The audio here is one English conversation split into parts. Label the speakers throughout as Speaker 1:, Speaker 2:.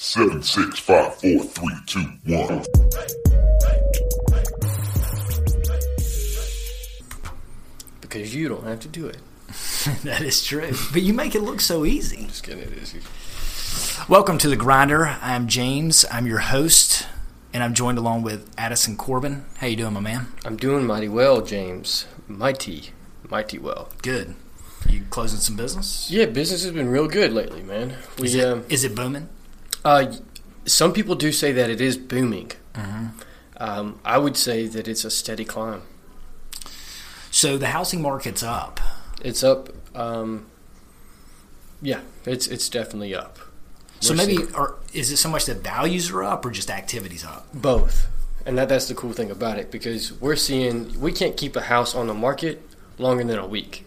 Speaker 1: Seven, six, five, four, three, two, one.
Speaker 2: Because you don't have to do it.
Speaker 3: that is true. But you make it look so easy.
Speaker 2: Just kidding, it is.
Speaker 3: Welcome to The Grinder. I'm James. I'm your host, and I'm joined along with Addison Corbin. How you doing, my man?
Speaker 2: I'm doing mighty well, James. Mighty. Mighty well.
Speaker 3: Good. You closing some business?
Speaker 2: Yeah, business has been real good lately, man. We,
Speaker 3: Is it,
Speaker 2: um,
Speaker 3: is it booming?
Speaker 2: Uh, some people do say that it is booming. Um, I would say that it's a steady climb.
Speaker 3: So the housing market's up.
Speaker 2: It's up. Um, yeah, it's it's definitely up.
Speaker 3: So
Speaker 2: We're
Speaker 3: maybe,
Speaker 2: seeing-
Speaker 3: or is it so much that values are up, or just activities up?
Speaker 2: both, and that that's the cool thing about it because we're seeing we can't keep a house on the market longer than a week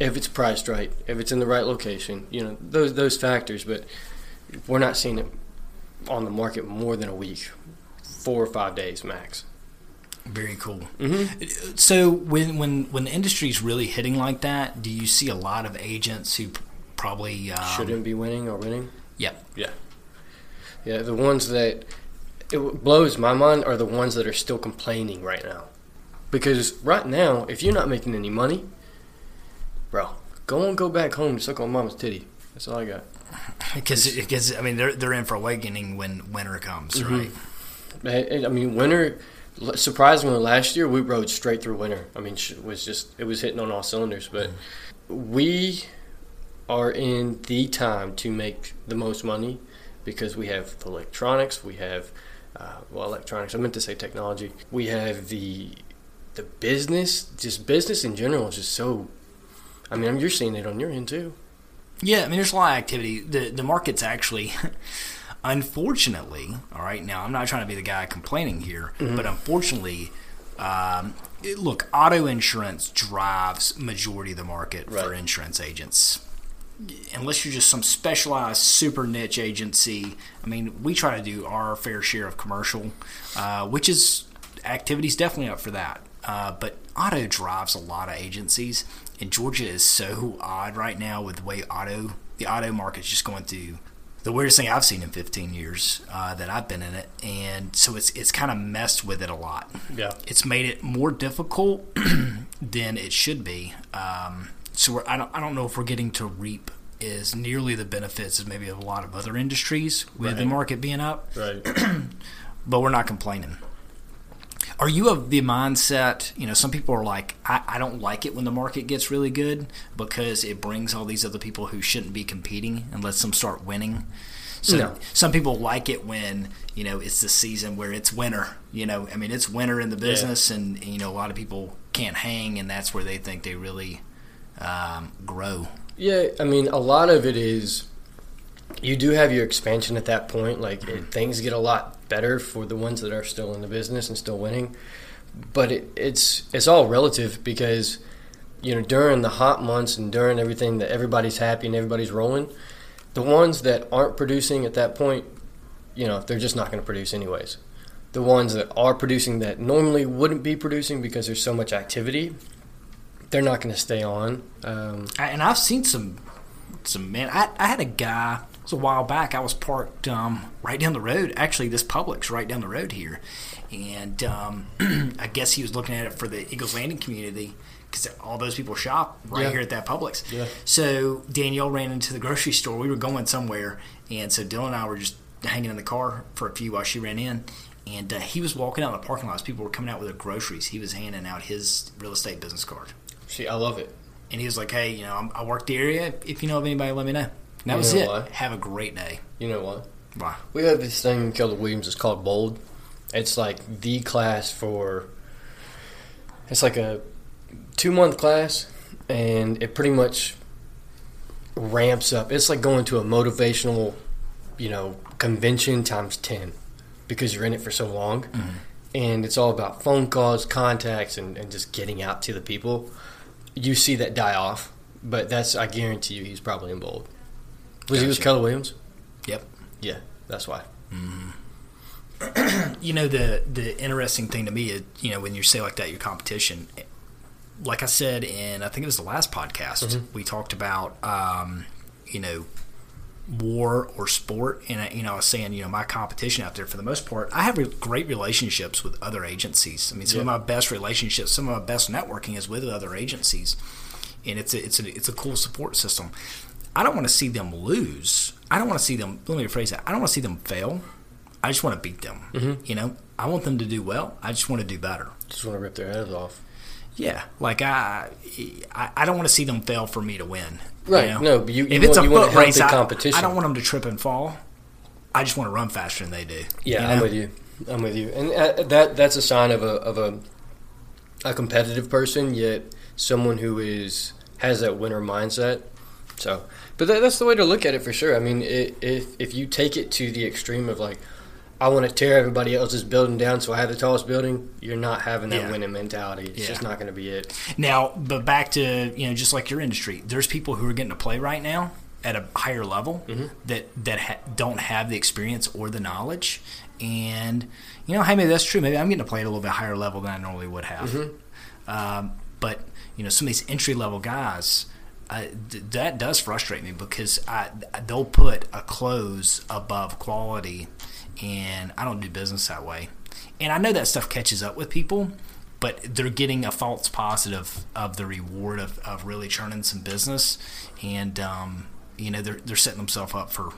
Speaker 2: if it's priced right, if it's in the right location, you know those those factors. But we're not seeing it on the market more than a week, four or five days max.
Speaker 3: Very cool.
Speaker 2: Mm-hmm.
Speaker 3: So when when when the industry's really hitting like that, do you see a lot of agents who probably um,
Speaker 2: Shouldn't be winning or winning.
Speaker 3: Yep.
Speaker 2: Yeah, yeah. The ones that it blows my mind are the ones that are still complaining right now, because right now, if you're not making any money, bro, go and go back home and suck on mama's titty. That's all I got.
Speaker 3: Because because I mean they're they're in for awakening when winter comes,
Speaker 2: Mm-hmm.
Speaker 3: right?
Speaker 2: I mean, winter. Surprisingly, last year we rode straight through winter. I mean, it was just it was hitting on all cylinders. But we are in the time to make the most money because we have the electronics. We have uh, well, electronics. I meant to say technology. We have the the business. Just business in general is just so. I mean, you're seeing it on your end too.
Speaker 3: Yeah, I mean there's a lot of activity. The the market's actually unfortunately, all right, now I'm not trying to be the guy complaining here,
Speaker 2: Mm-hmm.
Speaker 3: but unfortunately um, it- look, auto insurance drives majority of the market for insurance agents. Unless you're just some specialized super niche agency, I mean, we try to do our fair share of commercial, uh, which is activities definitely up for that. Uh, but auto drives a lot of agencies, and Georgia is so odd right now with the way auto the auto market's just going through the weirdest thing I've seen in 15 years uh, that I've been in it, and so it's it's kind of messed with it a lot.
Speaker 2: Yeah.
Speaker 3: It's made it more difficult than it should be. Um, so we're, I don't I don't know if we're getting to reap is nearly the benefits as maybe of a lot of other industries with the market being up,
Speaker 2: Right.
Speaker 3: but we're not complaining. Are you of the mindset? You know, some people are like, I, I don't like it when the market gets really good because it brings all these other people who shouldn't be competing and lets them start winning. So
Speaker 2: No.
Speaker 3: some people like it when you know it's the season where it's winter. You know, I mean it's winter in the business, and you know a lot of people can't hang, and that's where they think they really um, grow.
Speaker 2: Yeah, I mean, a lot of it is you do have your expansion at that point. Like it, things get a lot better for the ones that are still in the business and still winning, but it, it's it's all relative because you know during the hot months and during everything that everybody's happy and everybody's rolling, the ones that aren't producing at that point, you know, they're just not going to produce anyways. The ones that are producing that normally wouldn't be producing because there's so much activity, they're not going to stay on. Um,
Speaker 3: and I've seen some some man. I, I had a guy. Was a while back. I was parked um, right down the road. Actually, this Publix right down the road here, and um, I guess he was looking at it for the Eagles Landing community because all those people shop right
Speaker 2: Yeah.
Speaker 3: here at that Publix.
Speaker 2: Yeah.
Speaker 3: So Danielle ran into the grocery store. We were going somewhere, and so Dylan and I were just hanging in the car for a few while she ran in. And uh, he was walking out in the parking lot. as People were coming out with their groceries. He was handing out his real estate business card.
Speaker 2: see, I love it.
Speaker 3: And he was like, "Hey, you know, I'm, I work the area. If you know of anybody, let me know." That
Speaker 2: You
Speaker 3: was it.
Speaker 2: why?
Speaker 3: Have a great day.
Speaker 2: You know what?
Speaker 3: Bye.
Speaker 2: We have this thing in Keller Williams. It's called Bold. It's like the class for. It's like a two month class, and it pretty much ramps up. It's like going to a motivational, you know, convention times ten, because you're in it for so long, mm-hmm. and it's all about phone calls, contacts, and, and just getting out to the people. You see that die off, but that's I guarantee you he's probably in Bold. Was he with Keller Williams?
Speaker 3: Yep.
Speaker 2: Yeah, that's why.
Speaker 3: You know the the interesting thing to me is you know when you say like that your competition. Like I said in I think it was the last podcast
Speaker 2: Mhm.
Speaker 3: we talked about um, you know war or sport. And uh, you know, I was saying, you know, my competition out there for the most part, I have re- great relationships with other agencies. I mean, some of my best relationships, some of my best networking is with other agencies, and it's a, it's a, it's a cool support system. I don't want to see them lose. I don't want to see them. Let me rephrase that. I don't want to see them fail. I just want to beat them.
Speaker 2: Mm-hmm.
Speaker 3: You know, I want them to do well. I just want to do better.
Speaker 2: Just want to rip their heads off.
Speaker 3: Yeah, like I, I, I don't want to see them fail for me to win. you
Speaker 2: Right,
Speaker 3: know?
Speaker 2: no, but you- you
Speaker 3: if it's
Speaker 2: want-
Speaker 3: a
Speaker 2: you want a
Speaker 3: foot race,
Speaker 2: healthy
Speaker 3: I,
Speaker 2: competition.
Speaker 3: I don't want them to trip and fall. I just want to run faster than they do.
Speaker 2: Yeah,
Speaker 3: you
Speaker 2: I'm with you. I'm with you, and uh, that that's a sign of a of a a competitive person, yet someone who is has that winner mindset. So, but that, that's the way to look at it for sure. I mean, i if if you take it to the extreme of like, I want to tear everybody else's building down, so I have the tallest building. You're not having that
Speaker 3: Yeah.
Speaker 2: winning mentality. It's
Speaker 3: Yeah.
Speaker 2: just not going to be it.
Speaker 3: Now, but back to you know, just like your industry, there's people who are getting to play right now at a higher level
Speaker 2: Mm-hmm.
Speaker 3: that that ha- don't have the experience or the knowledge, and you know, hey, maybe that's true. Maybe I'm getting to play at a little bit higher level than I normally would have.
Speaker 2: Mm-hmm.
Speaker 3: Um, but you know, some of these entry level guys. Th- that does frustrate me because I, they'll put a close above quality, and I don't do business that way. And I know that stuff catches up with people, but they're getting a false positive of the reward of, of really churning some business, and um, you know they're they're setting themselves up for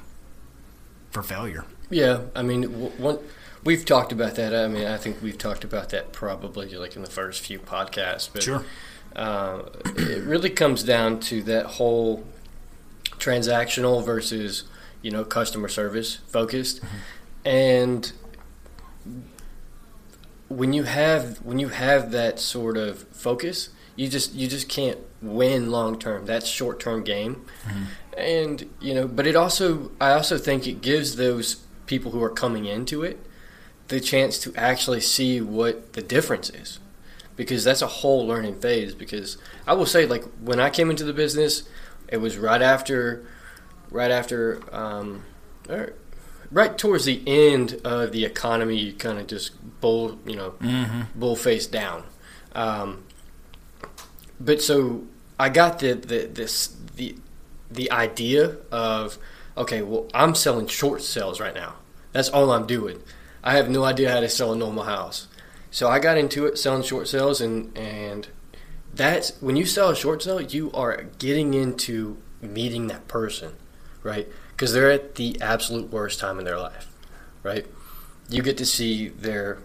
Speaker 3: for failure.
Speaker 2: Yeah, I mean, w- one, we've talked about that. I mean, I think we've talked about that probably like in the first few podcasts. But uh, it really comes down to that whole transactional versus you know customer service focused, and when you have when you have that sort of focus, you just you just can't win long term. That's short term game, and you know. But it also I also think it gives those people who are coming into it the chance to actually see what the difference is because that's a whole learning phase because I will say like when I came into the business it was right after right after um, right towards the end of the economy kind of just bull you know bull face down. Um, but so I got the, the this the the idea of okay well I'm selling short sales right now. That's all I'm doing. I have no idea how to sell a normal house so I got into it selling short sales and and that's when you sell a short sale you are getting into meeting that person right? Because they're at the absolute worst time in their life right? You get to see their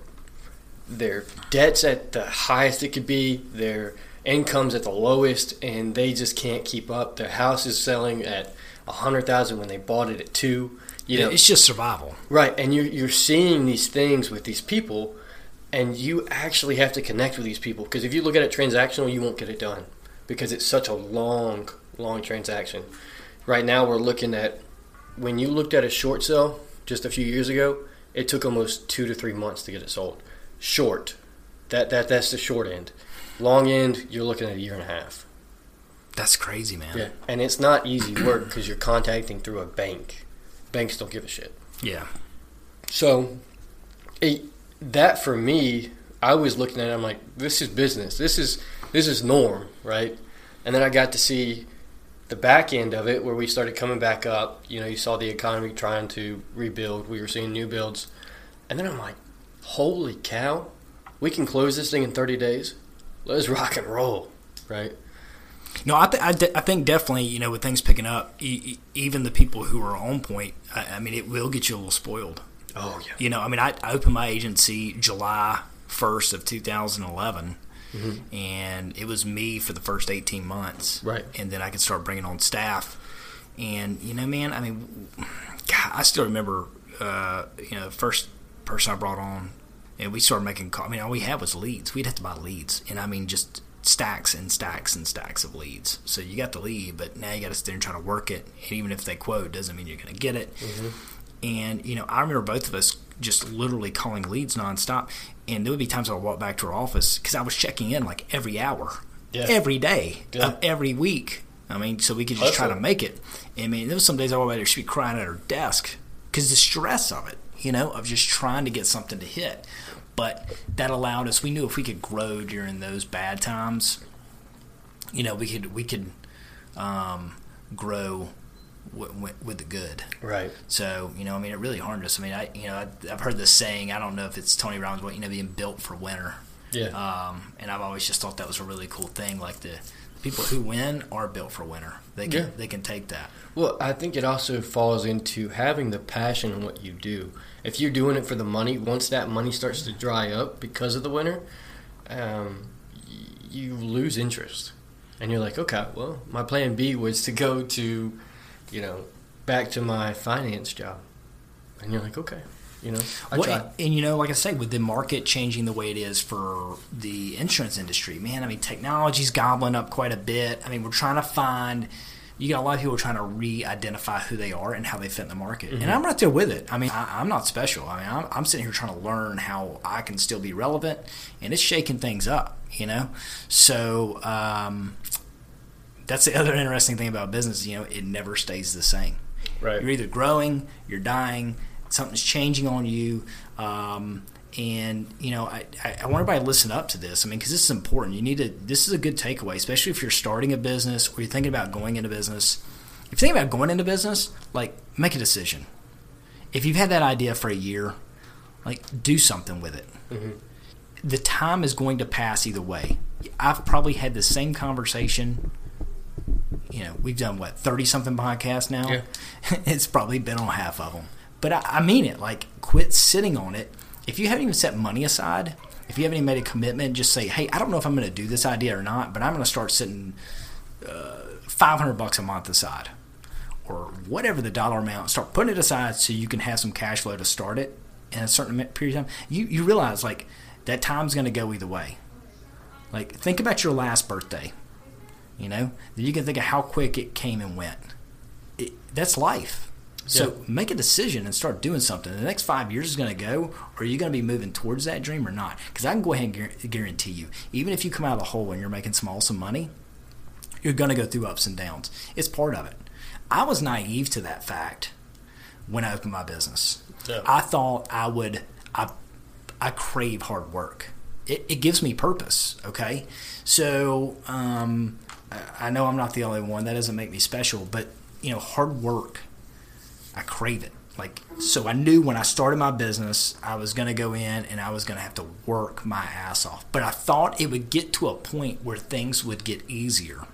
Speaker 2: their debts at the highest it could be their incomes at the lowest and they just can't keep up. Their house is selling at a hundred thousand when they bought it at two you know?
Speaker 3: it's just survival.
Speaker 2: Right, and you're you're seeing these things with these people, and you actually have to connect with these people because if you look at it transactional, you won't get it done because it's such a long, long transaction. Right now, we're looking at when you looked at a short sale just a few years ago, it took almost two to three months to get it sold. Short, that that that's the short end. Long end, you're looking at a year and a half.
Speaker 3: That's crazy, man.
Speaker 2: Yeah, and it's not easy work because you're contacting through a bank. Banks don't give a shit.
Speaker 3: Yeah.
Speaker 2: So, it, that for me, I was looking at it. I'm like, this is business. This is this is norm, right? And then I got to see the back end of it, where we started coming back up. You know, you saw the economy trying to rebuild. We were seeing new builds, and then I'm like, holy cow, we can close this thing in 30 days. Let's rock and roll, right?
Speaker 3: No, I, th- I, de- I think definitely, you know, with things picking up, e- e- even the people who are on point, I, I mean, it will get you a little spoiled.
Speaker 2: Oh yeah.
Speaker 3: You know, I mean, I, I opened my agency July 1st of 2011, and it was me for the first 18 months.
Speaker 2: Right.
Speaker 3: And then I could start bringing on staff. And, you know, man, I mean, God, I still remember, uh, you know, the first person I brought on, and we started making calls. I mean, all we had was leads. We'd have to buy leads. And I mean, just stacks and stacks and stacks of leads. So you got the lead, but now you got to sit there and try to work it. And even if they quote, doesn't mean you're going to get it. And you know, I remember both of us just literally calling leads nonstop. And there would be times I would walk back to our office because I was checking in like every hour,
Speaker 2: Yeah.
Speaker 3: every day
Speaker 2: Yeah.
Speaker 3: of every week. I mean, so we could just try to make it. I mean, there was some days I by there, she'd be crying at her desk because the stress of it, you know, of just trying to get something to hit. But that allowed us. We knew if we could grow during those bad times, you know, we could we could um, grow with, with the good.
Speaker 2: Right.
Speaker 3: So you know, I mean, it really harmed us. I mean, I you know, I, I've heard this saying. I don't know if it's Tony Robbins, but you know, being built for winter.
Speaker 2: Yeah.
Speaker 3: Um, and I've always just thought that was a really cool thing. Like the people who win are built for winter. They can
Speaker 2: Yeah.
Speaker 3: they can take that.
Speaker 2: Well, I think it also falls into having the passion in what you do. If you're doing it for the money, once that money starts to dry up because of the winter, um, you lose interest. And you're like, okay, well, my plan B was to go to, you know, back to my finance job. And you're like, okay, you know,
Speaker 3: Well,
Speaker 2: tried.
Speaker 3: and, you know, like I say, with the market changing the way it is for the insurance industry, man, I mean, technology's gobbling up quite a bit. I mean, we're trying to find. You got a lot of people trying to re-identify who they are and how they fit in the market, and I'm right there with it. I mean, I, I'm not special. I mean, I'm, I'm sitting here trying to learn how I can still be relevant, and it's shaking things up. You know, so um, that's the other interesting thing about business. You know, it never stays the same.
Speaker 2: Right.
Speaker 3: You're either growing, you're dying, something's changing on you. Um, and you know, I, I, I want everybody to listen up to this. I mean, because this is important. You need to. This is a good takeaway, especially if you're starting a business or you're thinking about going into business. If you're thinking about going into business, like make a decision. If you've had that idea for a year, like do something with it. The time is going to pass either way. I've probably had the same conversation you know, we've done what thirty something podcasts now.
Speaker 2: Yeah.
Speaker 3: it's probably been on half of them, but I, I mean it. Like, quit sitting on it. If you haven't even set money aside, if you haven't even made a commitment, just say, "Hey, I don't know if I'm going to do this idea or not, but I'm going to start sitting uh, five hundred bucks a month aside, or whatever the dollar amount. Start putting it aside so you can have some cash flow to start it in a certain period of time. You you realize like that time's going to go either way. Like, think about your last birthday you know? Then you can think of how quick it came and went. It, that's life. So
Speaker 2: Yeah.
Speaker 3: make a decision and start doing something. The next five years is going to go. Or are you going to be moving towards that dream or not? Because i can go ahead and guarantee you even if you come out of the hole and you're making some awesome money you're going to go through ups and downs. It's part of it. I was naive to that fact when i opened my business.
Speaker 2: Yeah.
Speaker 3: i thought i would i I crave hard work. It, it gives me purpose. Okay, so um, I- know I'm not the only one. That doesn't make me special, but you know, hard work. I crave it. Like so, I knew when I started my business, I was going to go in and I was going to have to work my ass off. But I thought it would get to a point where things would get easier.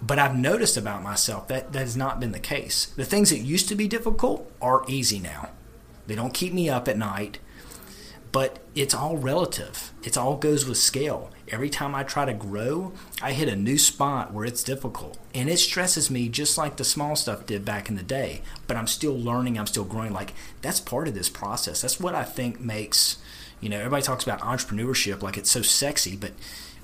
Speaker 3: But I've noticed about myself that that has not been the case. The things that used to be difficult are easy now. They don't keep me up at night, but it's all relative. It all goes with scale. Every time I try to grow, I hit a new spot where it's difficult. And it stresses me just like the small stuff did back in the day. But I'm still learning, I'm still growing. Like, that's part of this process. That's what I think makes, you know, everybody talks about entrepreneurship like it's so sexy, but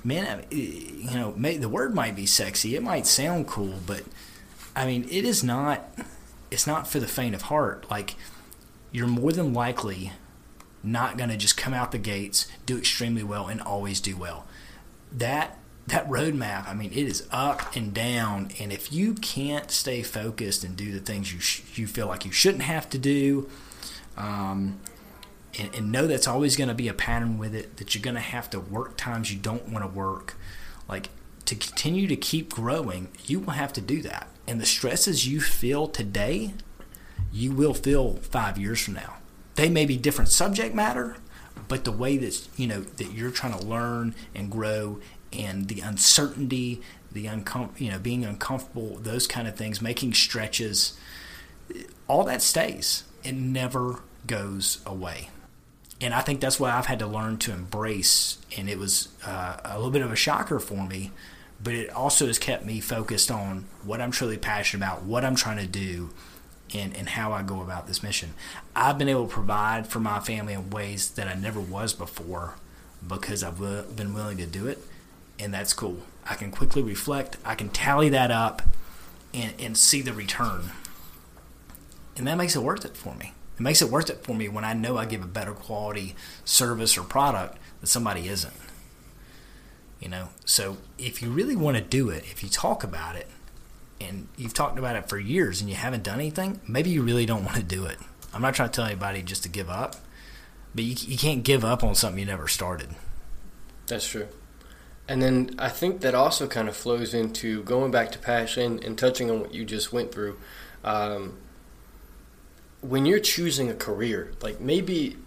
Speaker 3: man, you know, may, the word might be sexy, it might sound cool, but I mean, it is not, it's not for the faint of heart. Like, you're more than likely not going to just come out the gates, do extremely well, and always do well. That that roadmap, I mean, it is up and down, and if you can't stay focused and do the things you sh- you feel like you shouldn't have to do, um, and, and know that's always going to be a pattern with it, that you're going to have to work times you don't want to work, like to continue to keep growing, you will have to do that. And the stresses you feel today, you will feel five years from now. They may be different subject matter, but the way that you know that you're trying to learn and grow, and the uncertainty, the uncom- you know, being uncomfortable, those kind of things, making stretches, all that stays. It never goes away. And I think that's what I've had to learn to embrace. And it was uh, a little bit of a shocker for me, but it also has kept me focused on what I'm truly passionate about, what I'm trying to do, and, and how I go about this mission. I've been able to provide for my family in ways that I never was before because I've been willing to do it. And that's cool. I can quickly reflect, I can tally that up and, and see the return. And that makes it worth it for me. It makes it worth it for me when I know I give a better quality service or product that somebody isn't. You know, so if you really want to do it, if you talk about it, and you've talked about it for years and you haven't done anything, maybe you really don't want to do it. I'm not trying to tell anybody just to give up, but you, you can't give up on something you never started.
Speaker 2: That's true. And then I think that also kind of flows into going back to passion and touching on what you just went through. Um, when you're choosing a career, like maybe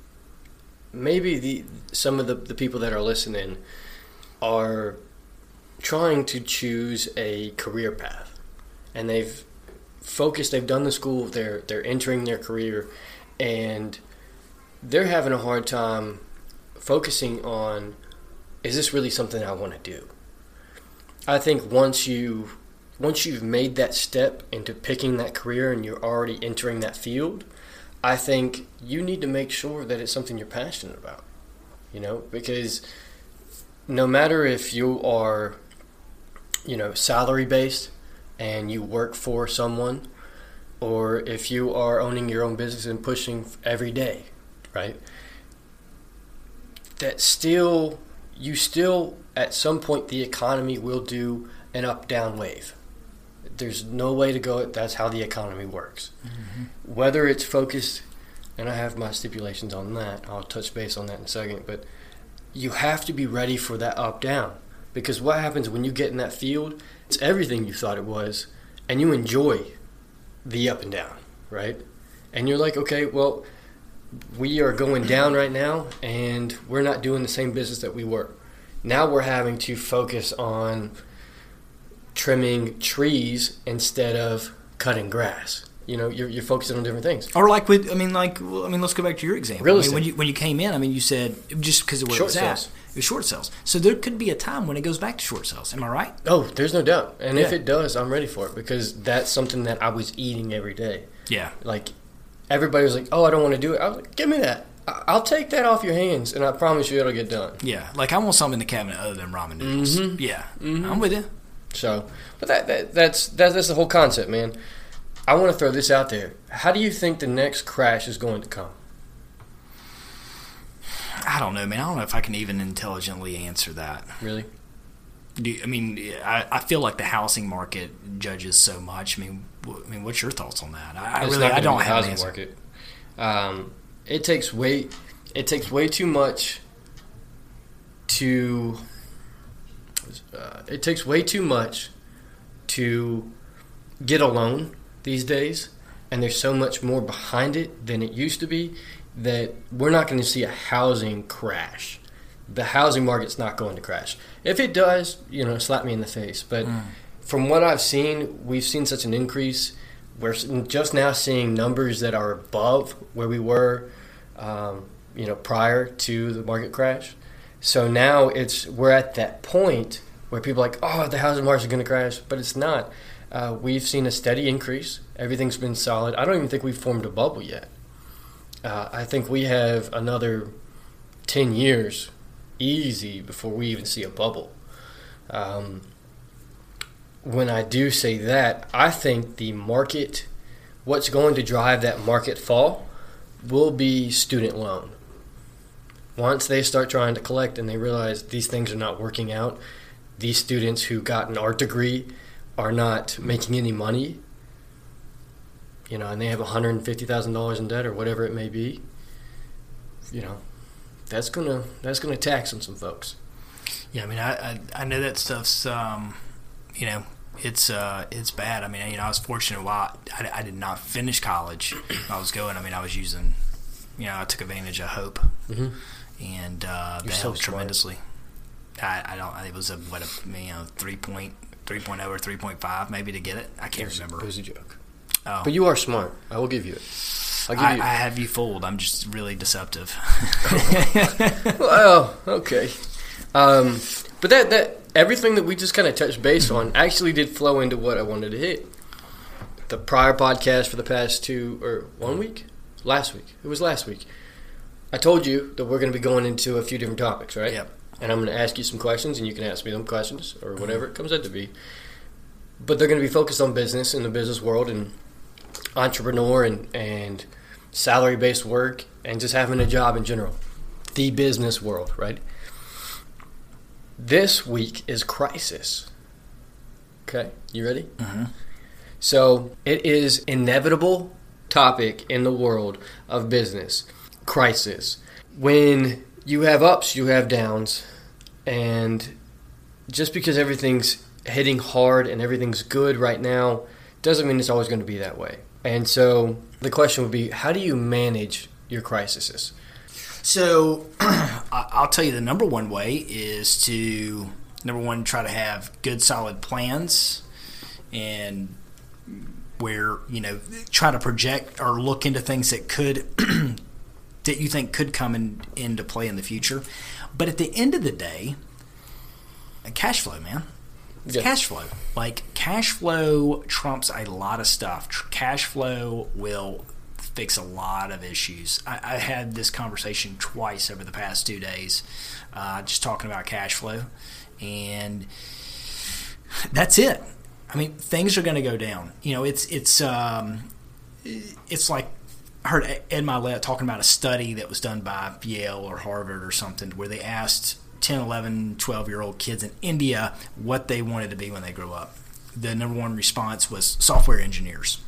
Speaker 2: maybe the some of the, the people that are listening are trying to choose a career path and they've focused they've done the school they're they're entering their career and they're having a hard time focusing on is this really something I want to do? I think once you once you've made that step into picking that career and you're already entering that field, I think you need to make sure that it's something you're passionate about. You know, because no matter if you are you know, salary based and you work for someone or if you are owning your own business and pushing every day, right? That still you still at some point the economy will do an up down wave. There's no way to go. it. That's how the economy works. Mm-hmm. Whether it's focused, and I have my stipulations on that. I'll touch base on that in a second. But you have to be ready for that up down because what happens when you get in that field? It's everything you thought it was, and you enjoy the up and down, right? And you're like, okay, well, we are going down right now and we're not doing the same business that we were. Now we're having to focus on trimming trees instead of cutting grass. You know, you're, you're focusing on different things.
Speaker 3: Or like with, I mean, like, well, I mean, let's go back to your example.
Speaker 2: Real
Speaker 3: I mean, when you when you came in, I mean, you said just because of where
Speaker 2: Short
Speaker 3: it was
Speaker 2: sales.
Speaker 3: at, was short sales. So there could be a time when it goes back to short sales. Am I right?
Speaker 2: Oh, there's no doubt. And if it does, I'm ready for it because that's something that I was eating every day.
Speaker 3: Yeah.
Speaker 2: Like, everybody was like, oh, I don't want to do it. I was like, give me that. I'll take that off your hands, and I promise you it'll get done.
Speaker 3: Yeah. Like I want something in the cabinet other than ramen noodles.
Speaker 2: Mhm.
Speaker 3: Yeah.
Speaker 2: Mhm.
Speaker 3: I'm with you.
Speaker 2: So, but that, that that's that, that's the whole concept, man. I want to throw this out there. How do you think the next crash is going to come?
Speaker 3: I don't know, man. I don't know if I can even intelligently answer that.
Speaker 2: Really?
Speaker 3: Do I mean, I, I feel like the housing market judges so much. I mean, I mean, what's your thoughts on that? I, I really, I don't have an
Speaker 2: housing
Speaker 3: answer.
Speaker 2: market. Um, it takes way it takes way too much to uh, it takes way too much to get a loan these days, and there's so much more behind it than it used to be that we're not going to see a housing crash. The housing market's not going to crash. If it does, you know, slap me in the face. But from what I've seen, we've seen such an increase. We're just now seeing numbers that are above where we were, um, you know, prior to the market crash. So now it's we're at that point where people are like, oh, the housing market's going to crash, but it's not. Uh, we've seen a steady increase. Everything's been solid. I don't even think we've formed a bubble yet. Uh, I think we have another ten years, easy, before we even see a bubble. Um, when I do say that, I think the market, what's going to drive that market fall, will be student loan. Once they start trying to collect and they realize these things are not working out, these students who got an art degree are not making any money, you know, and they have $150,000 in debt or whatever it may be, you know, that's gonna that's gonna tax on some folks.
Speaker 3: Yeah, I mean, I, I I know that stuff's um, you know, it's uh, it's bad. I mean, you know, I was fortunate. A while I, I did not finish college, I was going. I mean, I was using, you know, I took advantage of hope,
Speaker 2: Mhm.
Speaker 3: and uh, that
Speaker 2: so
Speaker 3: helped
Speaker 2: smart.
Speaker 3: tremendously. I, I don't. It was a what a you know three point. 3.0 or 3.5 maybe to get it. I can't remember.
Speaker 2: It was a joke.
Speaker 3: Oh.
Speaker 2: But you are smart. I will give you it. I'll give
Speaker 3: I,
Speaker 2: you.
Speaker 3: I have you fooled. I'm just really deceptive.
Speaker 2: well, okay. Um, but that that everything that we just kind of touched base on actually did flow into what I wanted to hit. The prior podcast for the past two or one week, last week. It was last week. I told you that we're going to be going into a few different topics, right?
Speaker 3: Yep.
Speaker 2: And I'm going to ask you some questions, and you can ask me them questions or whatever it comes out to be. But they're going to be focused on business in the business world and entrepreneur and and salary based work and just having a job in general the business world, right? This week is crisis. Okay, you ready?
Speaker 3: Mhm.
Speaker 2: So it is inevitable topic in the world of business. Crisis. When you have ups, you have downs, and just because everything's hitting hard and everything's good right now doesn't mean it's always going to be that way. And so the question would be, how do you manage your crises?
Speaker 3: So I'll tell you the number one way is to number one try to have good solid plans and where you know try to project or look into things that could that you think could come in, into play in the future. But at the end of the day, cash flow, man. It's
Speaker 2: Yeah.
Speaker 3: cash flow. Like cash flow trumps a lot of stuff. Tr- Cash flow will fix a lot of issues. I, I had this conversation twice over the past two days, uh, just talking about cash flow, and that's it. I mean, things are going to go down. You know, it's it's um, it's like I heard Ed Mylett talking about a study that was done by Yale or Harvard or something where they asked 10, 11, 12 year old kids in India what they wanted to be when they grew up. The number one response was software engineers.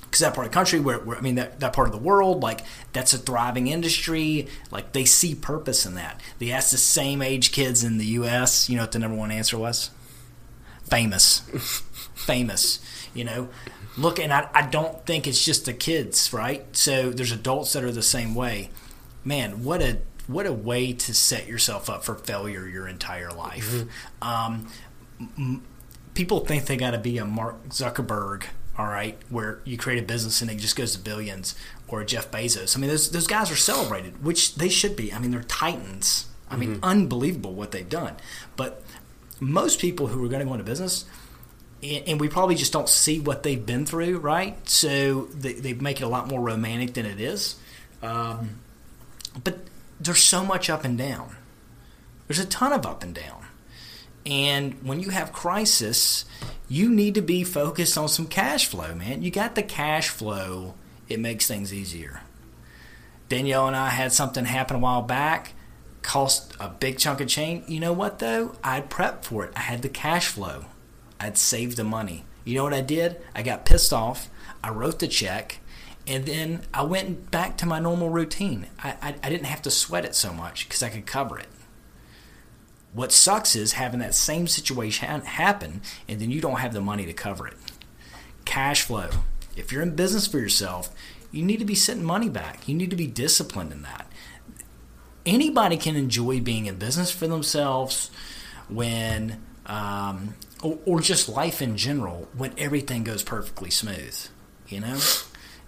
Speaker 3: Because that part of the country, where, where I mean, that, that part of the world, like that's a thriving industry. Like they see purpose in that. They asked the same age kids in the U.S. You know what the number one answer was? Famous, famous. You know, look, and I, I don't think it's just the kids, right? So there's adults that are the same way. Man, what a what a way to set yourself up for failure your entire life. Um, m- people think they got to be a Mark Zuckerberg, all right, where you create a business and it just goes to billions, or Jeff Bezos. I mean, those those guys are celebrated, which they should be. I mean, they're titans. I mean, unbelievable what they've done. But most people who are going to go into business, and and we probably just don't see what they've been through, right? So they, they make it a lot more romantic than it is. Um, but there's so much up and down. There's a ton of up and down. And when you have crisis, you need to be focused on some cash flow, man. You got the cash flow, it makes things easier. Danielle and I had something happen a while back, cost a big chunk of change. You know what though? I'd prepped for it. I had the cash flow. I'd saved the money. You know what I did? I got pissed off. I wrote the check, and then I went back to my normal routine. I, I, I didn't have to sweat it so much because I could cover it. What sucks is having that same situation happen, and then you don't have the money to cover it. Cash flow. If you're in business for yourself, you need to be setting money back. You need to be disciplined in that. Anybody can enjoy being in business for themselves when, um, or, or just life in general, when everything goes perfectly smooth. You know,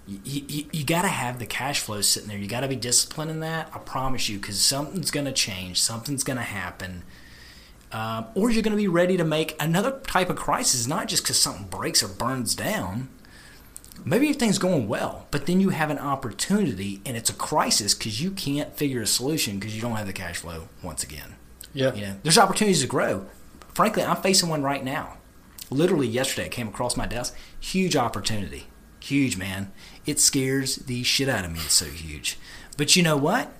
Speaker 3: you, you, you got to have the cash flow sitting there. You got to be disciplined in that. I promise you, because something's going to change, something's going to happen. Um, or you're going to be ready to make another type of crisis, not just because something breaks or burns down. Maybe everything's going well, but then you have an opportunity and it's a crisis because you can't figure a solution because you don't have the cash flow once again.
Speaker 2: Yeah.
Speaker 3: You know, there's opportunities to grow. Frankly, I'm facing one right now. Literally yesterday, it came across my desk. Huge opportunity. Huge, man. It scares the shit out of me. It's so huge. But you know what?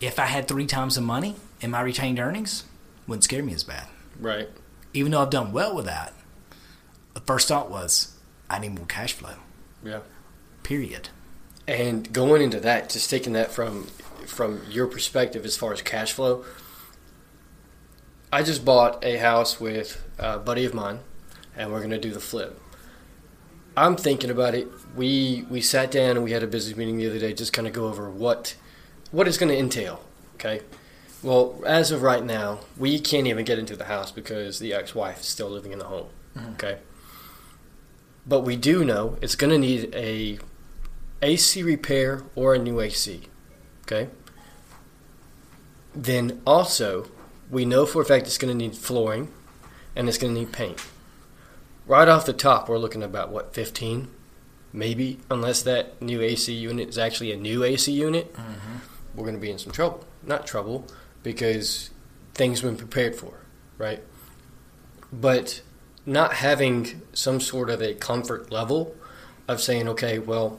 Speaker 3: If I had three times the money in my retained earnings, wouldn't scare me as bad.
Speaker 2: Right.
Speaker 3: Even though I've done well with that, the first thought was, I need more cash flow.
Speaker 2: Yeah.
Speaker 3: Period.
Speaker 2: And going into that, just taking that from from your perspective as far as cash flow, I just bought a house with a buddy of mine, and we're gonna do the flip. I'm thinking about it. We we sat down and we had a business meeting the other day, just kind of go over what what it's going to entail. Okay. Well, as of right now, we can't even get into the house because the ex-wife is still living in the home. Mm-hmm. Okay. But we do know it's going to need a AC repair or a new AC. Okay. Then also, we know for a fact it's going to need flooring and it's going to need paint. Right off the top, we're looking about what 15, maybe, unless that new AC unit is actually a new AC unit. Mm-hmm. We're going to be in some trouble. Not trouble, because things have been prepared for, right? But not having some sort of a comfort level of saying, okay, well,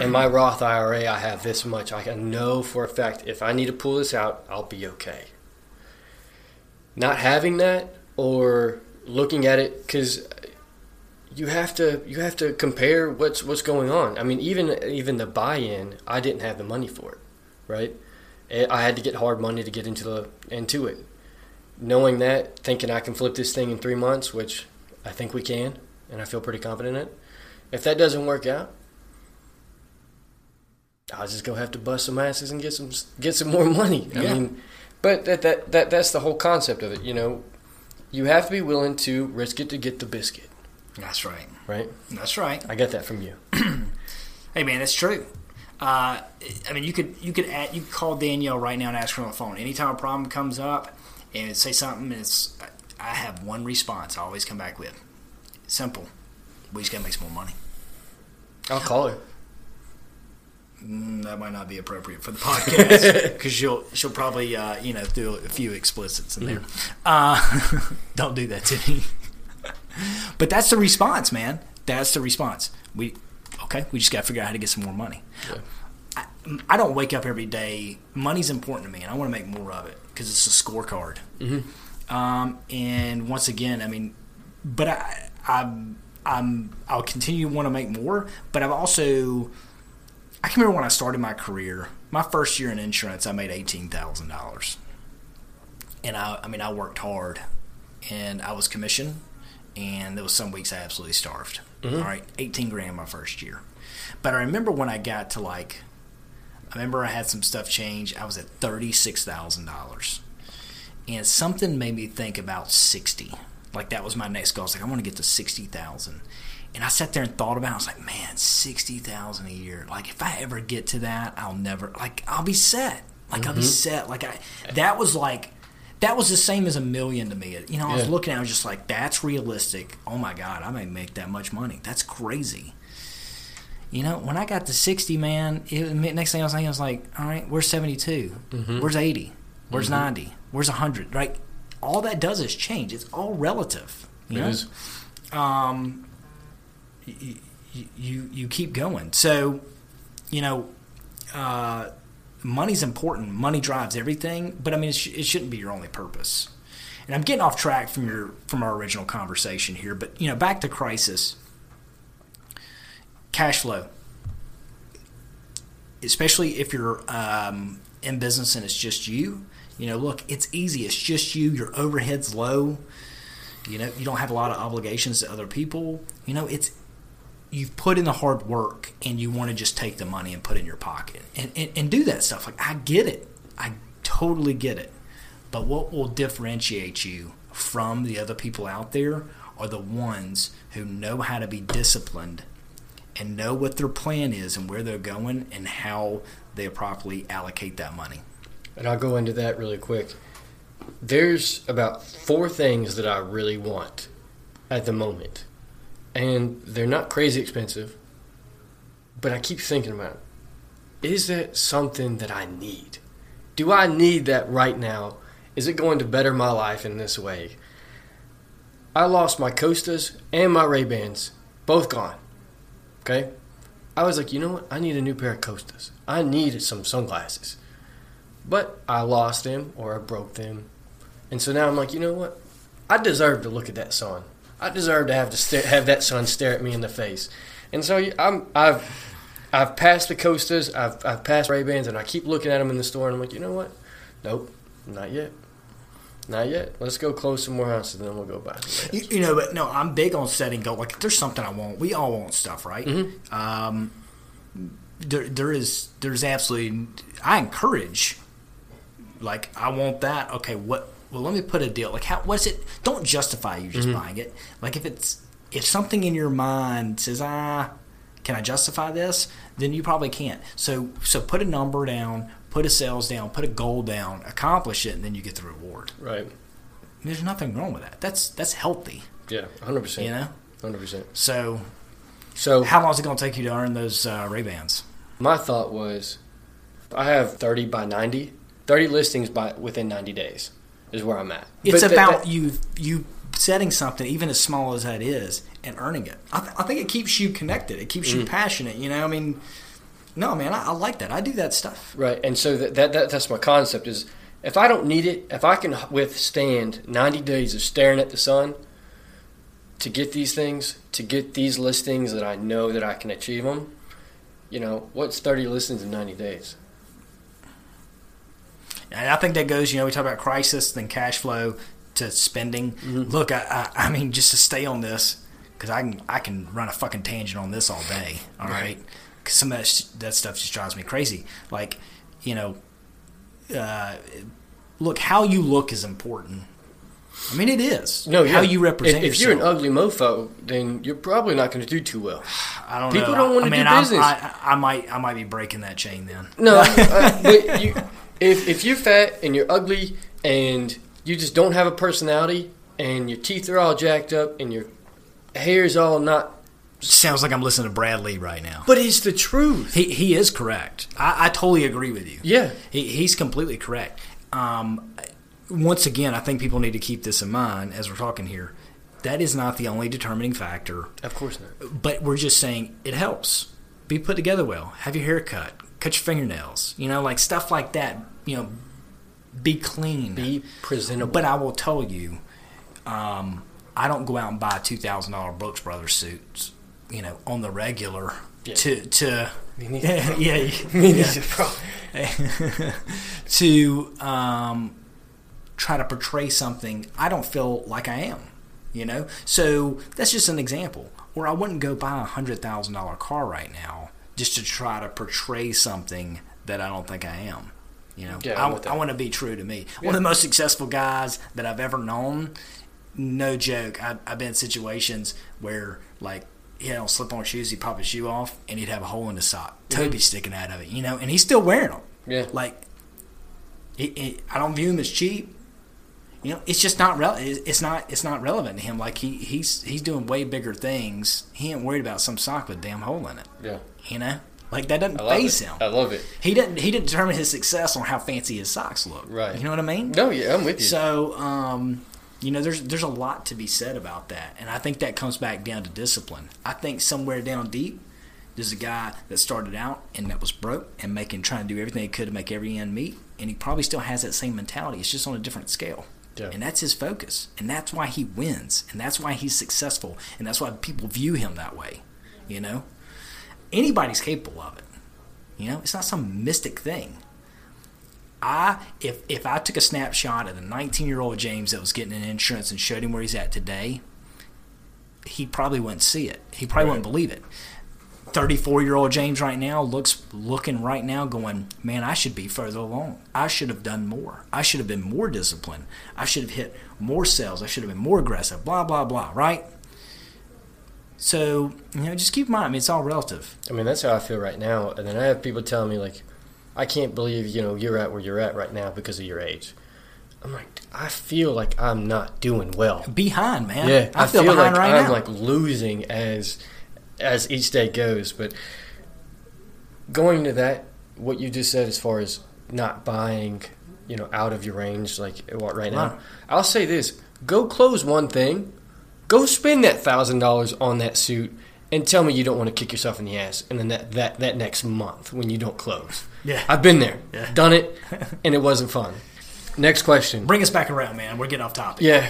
Speaker 2: in my Roth IRA, I have this much. I can know for a fact if I need to pull this out, I'll be okay. Not having that or looking at it because you have to you have to compare what's what's going on. I mean, even even the buy-in, I didn't have the money for it, right? I I had to get hard money to get into the into it, knowing that, thinking I can flip this thing in three months, which I think we can, and I feel pretty confident in it. If that doesn't work out, I'll just go have to bust some asses and get some get some more money. I mean, but that, that that that's the whole concept of it. You know, you have to be willing to risk it to get the biscuit,
Speaker 3: That's right.
Speaker 2: right?
Speaker 3: That's right.
Speaker 2: I get that from you.
Speaker 3: Hey man, it's true. Uh, I mean, you could you could add, you could call Danielle right now and ask her on the phone. Anytime a problem comes up, and say something, and it's I have one response. I always come back with simple. We just gotta make some more money.
Speaker 2: I'll call her.
Speaker 3: Mm, that might not be appropriate for the podcast because she'll she'll probably uh, you know do a few explicits in there. Uh, don't do that to me. But that's the response, man. That's the response. We okay. We just got to figure out how to get some more money.
Speaker 2: Yeah.
Speaker 3: I, I don't wake up every day. Money's important to me, and I want to make more of it because it's a scorecard. Um, and once again, I mean, but I, I'm, I'm, I'll continue to want to make more. But I've also, I can remember when I started my career. My first year in insurance, I made eighteen thousand dollars, and I, I mean, I worked hard, and I was commissioned, and there was some weeks I absolutely starved. Mm-hmm. All right, eighteen grand my first year. But I remember when I got to like, I remember I had some stuff change. I was at thirty six thousand dollars. And something made me think about 60 like that was my next goal. I was like i want to get to 60000 and i sat there and thought about it. I was like man 60000 a year. Like if i ever get to that i'll never like i'll be set. Like i'll be mm-hmm. set. Like i that was like that was the same as a million to me you know i was
Speaker 2: Yeah.
Speaker 3: looking at it I was just like that's realistic oh my god i may make that much money that's crazy you know, when I got to 60, man, it, next thing I was thinking, I was like, all right, where's 72? Where's 80? Where's 90? Where's 100? Right? All that does is change. It's all relative. You
Speaker 2: It
Speaker 3: know?
Speaker 2: is.
Speaker 3: Um, you, you, you keep going. So, you know, uh, money's important. Money drives everything, but I mean, it, sh- it shouldn't be your only purpose. And I'm getting off track from your from our original conversation here, but you know, back to crisis cash flow, especially if you're um, in business and it's just you. You know, look, it's easy. It's just you. Your overhead's low. You know, you don't have a lot of obligations to other people. You know, it's you've put in the hard work and you want to just take the money and put it in your pocket and, and, and do that stuff. Like I get it. I totally get it. But what will differentiate you from the other people out there are the ones who know how to be disciplined and know what their plan is and where they're going and how they properly allocate that money.
Speaker 2: And I'll go into that really quick. There's about four things that I really want at the moment. And they're not crazy expensive, but I keep thinking about it. Is that something that I need? Do I need that right now? Is it going to better my life in this way? I lost my Costas and my Ray-Bans, both gone. Okay? I was like, you know what? I need a new pair of Costas. I need some sunglasses. But I lost them or I broke them. And so now I'm like, you know what? I deserve to look at that sun. I deserve to have to stare, have that sun stare at me in the face. And so I'm I've I've passed the Costas, I've I've passed Ray Bans, and I keep looking at them in the store, and I'm like, you know what? Nope, not yet, not yet. Let's go close some more houses, and then we'll go buy.
Speaker 3: You, you know, but no, I'm big on setting goal. Like, if there's something I want, we all want stuff, right? Um, there, there is, there's absolutely. I encourage. Like, I want that. Okay, what? Well, let me put a deal. Like, how? What's it? Don't justify you just buying it. Like, if it's if something in your mind says, ah, can I justify this? Then you probably can't. So, so put a number down, put a sales down, put a goal down, accomplish it, and then you get the reward.
Speaker 2: Right?
Speaker 3: There's nothing wrong with that. That's that's healthy.
Speaker 2: Yeah, hundred percent.
Speaker 3: You know.
Speaker 2: hundred percent.
Speaker 3: So,
Speaker 2: So
Speaker 3: how long is it going to take you to earn those uh, Ray Bans?
Speaker 2: my thought was, I have thirty by 90, 30 listings by within ninety days is where I'm at.
Speaker 3: It's
Speaker 2: But
Speaker 3: about
Speaker 2: that-
Speaker 3: you you setting something, even as small as that is, and earning it. I, th- I think it keeps you connected. It keeps you
Speaker 2: Mm.
Speaker 3: passionate. You know, I mean, no, man, I, I like that. I do that stuff.
Speaker 2: Right, and so that, that, that that's my concept is if I don't need it, if I can withstand 90 days of staring at the sun to get these things, to get these listings that I know that I can achieve them, you know, what's 30 listings in 90 days?
Speaker 3: And I think that goes, you know, we talk about crisis, then cash flow to spending. Look, I, I, I mean, just to stay on this, because I can, I can run a fucking tangent on this all day. All right, because some of that, sh- that stuff just drives me crazy. Like, you know, uh, look, how you look is important. I mean, it is.
Speaker 2: No,
Speaker 3: how you represent
Speaker 2: If, if you're an ugly mofo, then you're probably not going to do too well.
Speaker 3: I don't know.
Speaker 2: people
Speaker 3: know.
Speaker 2: don't wanna
Speaker 3: I
Speaker 2: do
Speaker 3: mean, I'm-
Speaker 2: business.
Speaker 3: I, I, I might, I might be breaking that chain then.
Speaker 2: No, uh, but you, if if you're fat and you're ugly and you just don't have a personality and your teeth are all jacked up and your hair's all not,
Speaker 3: Sounds like I'm listening to Brad Lee right now.
Speaker 2: but it's the truth.
Speaker 3: He he is correct. I, I totally agree with you.
Speaker 2: Yeah,
Speaker 3: He, he's completely correct. Um, once again, I think people need to keep this in mind as we're talking here. That is not the only determining factor,
Speaker 2: of course not.
Speaker 3: but we're just saying it helps. Be put together well. Have your hair cut. Cut your fingernails. You know, like stuff like that. You know, be clean.
Speaker 2: Be presentable.
Speaker 3: But I will tell you, um, I don't go out and buy two thousand dollar Brooks Brothers suits. You know, on the regular
Speaker 2: Yeah.
Speaker 3: to to yeah yeah, yeah. to um, try to portray something I don't feel like I am. You know, so that's just an example. Or I wouldn't go buy a hundred thousand dollar car right now just to try to portray something that I don't think I am. You know,
Speaker 2: Yeah, I'm
Speaker 3: I, want to be true to me. One of the most successful guys that I've ever known. No joke. I, I've been in situations where like he had on slip-on shoes. He'd pop his shoe off, and he'd have a hole in his sock, mm-hmm. Toby sticking out of it. You know, and he's still wearing them.
Speaker 2: Yeah.
Speaker 3: Like, he, he, I don't view him as cheap. You know, it's just not rel- It's not. It's not relevant to him. Like he, he's he's doing way bigger things. He ain't worried about some sock with a damn hole in it.
Speaker 2: Yeah,
Speaker 3: You know, like that doesn't phase him.
Speaker 2: I love it.
Speaker 3: He didn't. He didn't determine his success on how fancy his socks look.
Speaker 2: Right.
Speaker 3: You know what I mean?
Speaker 2: No, yeah, I'm with you.
Speaker 3: So, um, you know, there's there's a lot to be said about that, and I think that comes back down to discipline. I think somewhere down deep, there's a guy that started out and that was broke and making trying to do everything he could to make every end meet, and he probably still has that same mentality. It's just on a different scale.
Speaker 2: Yeah.
Speaker 3: And that's his focus, and that's why he wins, and that's why he's successful, and that's why people view him that way. You know, anybody's capable of it. You know, it's not some mystic thing. I if if I took a snapshot of the 19 year old James that was getting an insurance and showed him where he's at today, he probably wouldn't see it. He probably wouldn't believe it. 34 year old James right now looks looking right now going, man, I should be further along. I should have done more. I should have been more disciplined. I should have hit more sales. I should have been more aggressive. Blah blah blah. Right. So you know, just keep in mind. I mean, it's all relative.
Speaker 2: I mean, that's how I feel right now. And then I have people telling me like, I can't believe you know you're at where you're at right now because of your age. I'm like, I feel like I'm not doing well.
Speaker 3: Behind, man.
Speaker 2: Yeah,
Speaker 3: I, feel,
Speaker 2: like
Speaker 3: behind right
Speaker 2: I'm
Speaker 3: now.
Speaker 2: like losing as as each day goes. But going to that, what you just said as far as not buying, you know, out of your range, like what right now,
Speaker 3: Right.
Speaker 2: I'll say this: go close one thing, go spend that thousand dollars on that suit, and tell me you don't want to kick yourself in the ass. And then that that that next month when you don't close,
Speaker 3: Yeah.
Speaker 2: I've been there,
Speaker 3: Yeah.
Speaker 2: done it, and it wasn't fun. Next question.
Speaker 3: Bring us back around, man. We're getting off topic.
Speaker 2: Yeah,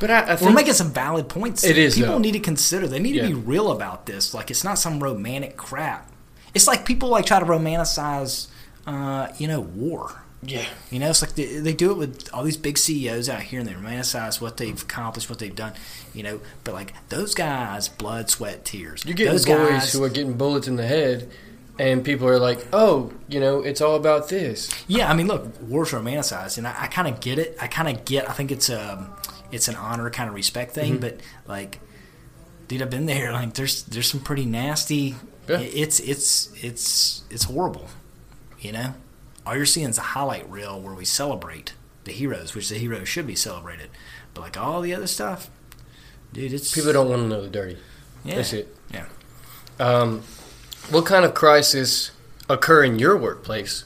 Speaker 2: but I, I
Speaker 3: We're making some valid points.
Speaker 2: It is,
Speaker 3: People
Speaker 2: though.
Speaker 3: need to consider. They need
Speaker 2: Yeah.
Speaker 3: to be real about this. Like it's not some romantic crap. It's like people like try to romanticize, uh, you know, war.
Speaker 2: Yeah.
Speaker 3: You know, it's like they, they do it with all these big CEOs out here, and they romanticize what they've accomplished, what they've done. You know, but like those guys, blood, sweat, tears.
Speaker 2: You're getting
Speaker 3: those
Speaker 2: boys
Speaker 3: guys,
Speaker 2: who are getting bullets in the head, and people are like, "Oh, you know, it's all about this."
Speaker 3: Yeah, I mean, look, war's romanticized, and I, I kind of get it. I kind of get. I think it's a, it's an honor kind of respect thing.
Speaker 2: Mm-hmm.
Speaker 3: But like, dude, I've been there. Like, there's there's some pretty nasty.
Speaker 2: Yeah.
Speaker 3: It's it's it's it's horrible. You know, all you're seeing is a highlight reel where we celebrate the heroes, which the heroes should be celebrated. But like all the other stuff, dude, it's
Speaker 2: People don't want to know the dirty.
Speaker 3: Yeah.
Speaker 2: That's it.
Speaker 3: Yeah.
Speaker 2: Um, what kind of crisis occur in your workplace?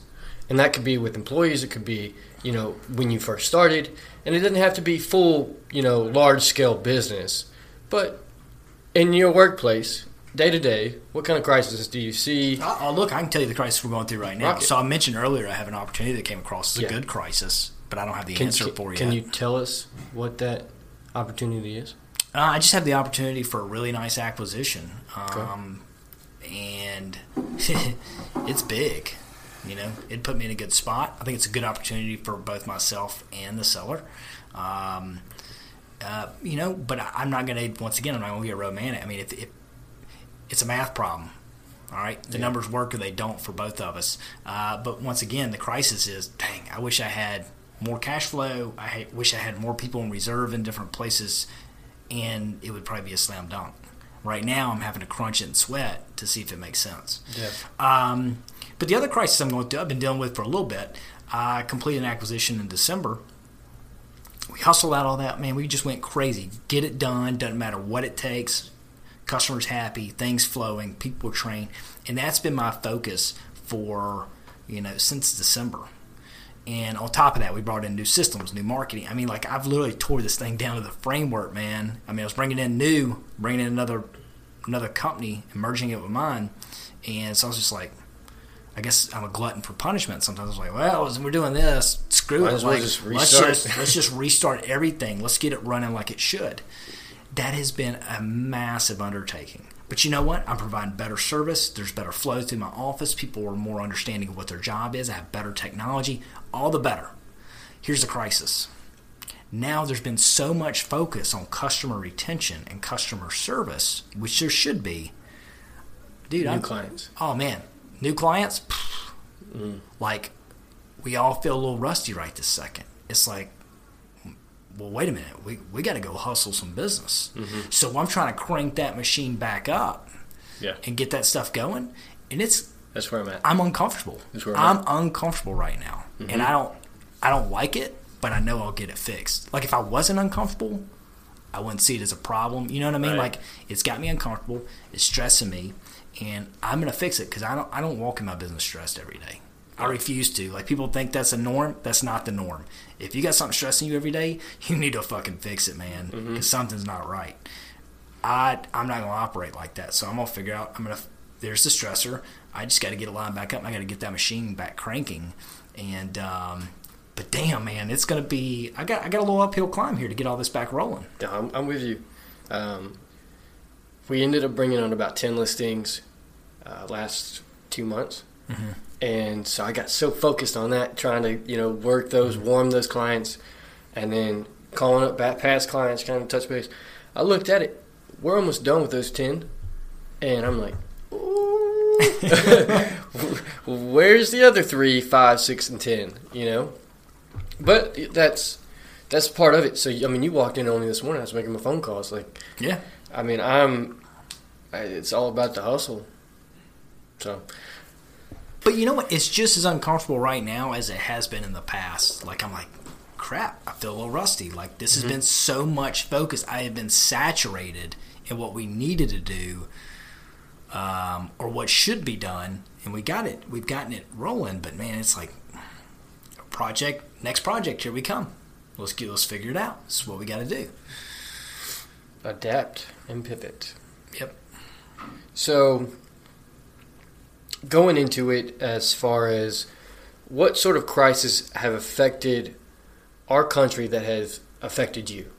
Speaker 2: And that could be with employees. It could be, you know, when you first started, and it doesn't have to be full, you know, large scale business. But in your workplace, day to day, what kind of crisis do you see?
Speaker 3: Oh, oh, look, I can tell you the crisis we're going through right now.
Speaker 2: Rock it.
Speaker 3: So I mentioned earlier I have an opportunity that came across. It's
Speaker 2: Yeah.
Speaker 3: a good crisis, but I don't have the
Speaker 2: Can,
Speaker 3: answer
Speaker 2: can-
Speaker 3: for you.
Speaker 2: can you tell us what that opportunity is?
Speaker 3: Uh, I just had the opportunity for a really nice acquisition, um, and it's big. You know, it put me in a good spot. I think it's a good opportunity for both myself and the seller. Um, uh, you know, but I, I'm not going to. Once again, I'm not going to get romantic. I mean, if, if it's a math problem, all right, the
Speaker 2: Yeah.
Speaker 3: numbers work or they don't for both of us. Uh, but once again, the crisis is, dang, I wish I had more cash flow. I wish I had more people in reserve in different places, and it would probably be a slam dunk. Right now, I'm having to crunch it and sweat to see if it makes sense.
Speaker 2: Yeah.
Speaker 3: Um, but the other crisis I'm going through, I've been dealing with for a little bit. I completed an acquisition in December. We hustled out all that, man. We just went crazy. Get it done. Doesn't matter what it takes. Customers happy, things flowing, people trained, and that's been my focus for you know since December. And on top of that, we brought in new systems, new marketing. I mean, like I've literally tore this thing down to the framework, man. I mean, I was bringing in new, bringing in another another company and merging it with mine, and so I was just like, I guess I'm a glutton for punishment. Sometimes I was like, well, we're doing this, screw
Speaker 2: Might
Speaker 3: it.
Speaker 2: well
Speaker 3: Like,
Speaker 2: just
Speaker 3: let's just let's just restart everything. Let's get it running like it should. That has been a massive undertaking. But you know what? I'm providing better service. There's better flow through my office. People are more understanding of what their job is. I have better technology. All the better. Here's the crisis. Now there's been so much focus on customer retention and customer service, which there should be. Dude,
Speaker 2: New
Speaker 3: I'm,
Speaker 2: clients.
Speaker 3: Oh man, new clients. Pfft. Like we all feel a little rusty right this second. It's like, well, wait a minute, we we got to go hustle some business. Mm-hmm. So I'm trying to crank that machine back up
Speaker 2: Yeah.
Speaker 3: and get that stuff going, and it's
Speaker 2: That's where I'm at.
Speaker 3: I'm uncomfortable.
Speaker 2: That's where I'm
Speaker 3: I'm uncomfortable right now, and mm-hmm. I don't I don't like it, but I know I'll get it fixed. Like if I wasn't uncomfortable, I wouldn't see it as a problem. You know what I mean?
Speaker 2: Right.
Speaker 3: Like it's got me uncomfortable. It's stressing me, and I'm gonna fix it because I don't I don't walk in my business stressed every day. I refuse to. Like people think that's a norm. That's not the norm. If you got something stressing you every day, you need to fucking fix it, man, because something's not right. I I'm not gonna operate like that. So I'm gonna figure out. I'm gonna. There's the stressor. I just got to get it lined back up. I got to get that machine back cranking. And um, but damn, man, it's gonna be. I got I got a little uphill climb here to get all this back rolling.
Speaker 2: Yeah, I'm, I'm with you. Um, we ended up bringing on about 10 listings uh, last two months. Mm-hmm. And so I got so focused on that, trying to, you know, work those, mm-hmm. warm those clients, and then calling up back past clients, kind of touch base. I looked at it. We're almost done with those 10. And I'm like, ooh. Where's the other three, five, six, and 10, you know? But that's that's part of it. So I mean, you walked in only this morning. I was making my phone calls. Like,
Speaker 3: Yeah.
Speaker 2: I mean, I'm. It's all about the hustle. So
Speaker 3: But you know what? It's just as uncomfortable right now as it has been in the past. Like I'm like, crap. I feel a little rusty. Like this has been so much focus. I have been saturated in what we needed to do, um, or what should be done, and we got it. We've gotten it rolling. But man, it's like project. Next project. Here we come. Let's get. Let's figure it out. This is what we got to do.
Speaker 2: adapt and pivot.
Speaker 3: Yep.
Speaker 2: So going into it, as far as what sort of crisis have affected our country that has affected you.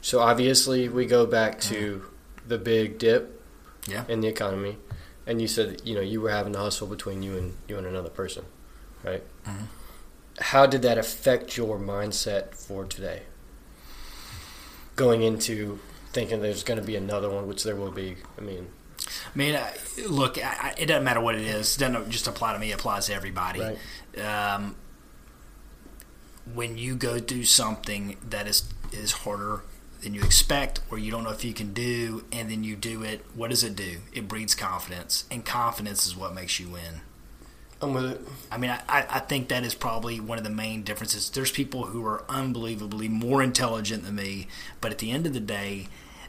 Speaker 2: So obviously, we go back to the big dip
Speaker 3: Yeah.
Speaker 2: in the economy, and you said you know you were having to hustle between you and you and another person, right?
Speaker 3: Mhm.
Speaker 2: How did that affect your mindset for today? Going into thinking there's going to be another one, which there will be. I mean,
Speaker 3: I mean, I, look, I, I, it doesn't matter what it is. It doesn't just apply to me. It applies to everybody.
Speaker 2: Right.
Speaker 3: Um, when you go do something that is is harder than you expect, or you don't know if you can do, and then you do it, what does it do? It breeds confidence, and confidence is what makes you win.
Speaker 2: I'm with it.
Speaker 3: I mean, I I think that is probably one of the main differences. There's people who are unbelievably more intelligent than me, but at the end of the day,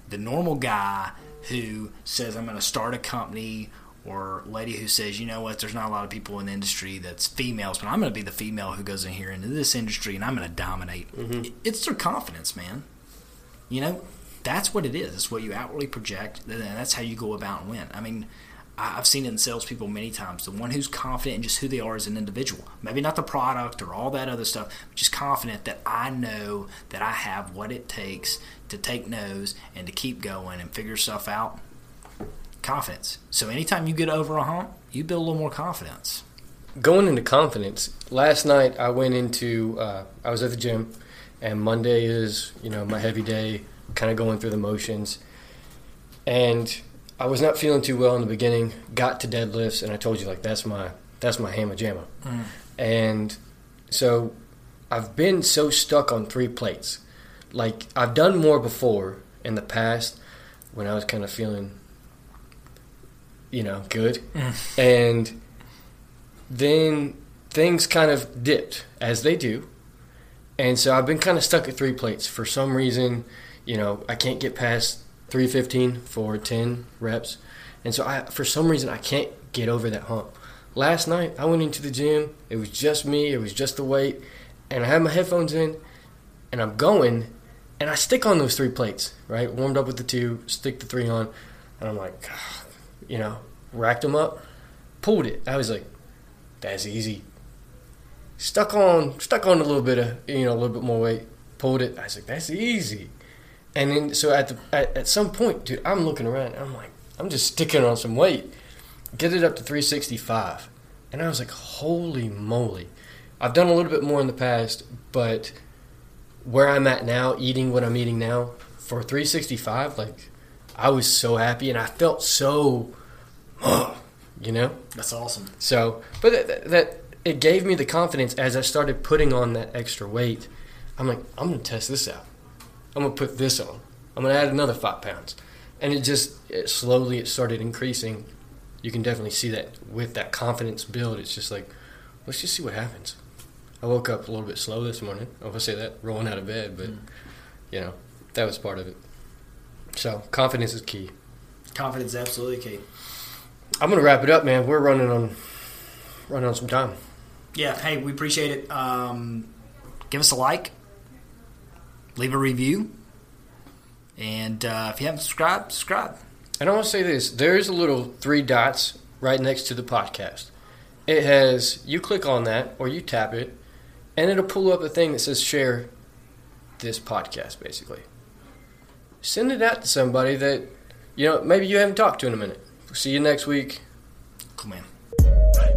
Speaker 3: the normal guy who says, I'm going to start a company, or lady who says, you know what, there's not a lot of people in the industry that's females, but I'm going to be the female who goes in here into this industry and I'm going to dominate. Mm-hmm. It- It's their confidence, man. You know, that's what it is. It's what you outwardly project, and that's how you go about and win. I mean, I've seen it in salespeople many times. The one who's confident in just who they are as an individual, maybe not the product or all that other stuff, but just confident that I know that I have what it takes to take no's and to keep going and figure stuff out. Confidence. So anytime you get over a hump, you build a little more confidence.
Speaker 2: going into confidence, last night I went into, uh, I was at the gym, and Monday is, you know, my heavy day, kind of going through the motions. And I was not feeling too well in the beginning, got to deadlifts, and I told you, like, that's my, that's my hammer jammer.
Speaker 3: Mm.
Speaker 2: And so I've been so stuck on three plates. Like, I've done more before in the past when I was kind of feeling, you know, good. Mm. And then things kind of dipped as they do. And so I've been kind of stuck at three plates. For some reason, you know, I can't get past 315 for 10 reps. And so I, for some reason, I can't get over that hump. Last night, I went into the gym. It was just me. It was just the weight. And I had my headphones in, and I'm going, and I stick on those three plates, right? Warmed up with the two, stick the three on. And I'm like, ah, you know, racked them up, pulled it. I was like, that's easy. Stuck on, stuck on a little bit of, you know, a little bit more weight. Pulled it. I was like, that's easy. And then, so at the at, at some point, dude, I'm looking around. I'm like, I'm just sticking on some weight. Get it up to 365, and I was like, holy moly! I've done a little bit more in the past, but where I'm at now, eating what I'm eating now, for 365, like, I was so happy, and I felt so, you know.
Speaker 3: That's awesome.
Speaker 2: So, but that, that, that it gave me the confidence as I started putting on that extra weight. I'm like, I'm gonna test this out. I'm gonna put this on. I'm gonna add another five pounds, and it just it slowly it started increasing. You can definitely see that with that confidence build. It's just like, let's just see what happens. I woke up a little bit slow this morning. I will say that rolling out of bed, but you know that was part of it. So confidence is key.
Speaker 3: Confidence is absolutely key.
Speaker 2: I'm gonna wrap it up, man. We're running on running on some time.
Speaker 3: Yeah, hey, we appreciate it. Um, give us a like, leave a review, and uh, if you haven't subscribed, subscribe.
Speaker 2: And I want to say this: there is a little three dots right next to the podcast. It has you click on that or you tap it, and it'll pull up a thing that says share this podcast. Basically, send it out to somebody that you know maybe you haven't talked to in a minute. See you next week.
Speaker 3: Cool, man.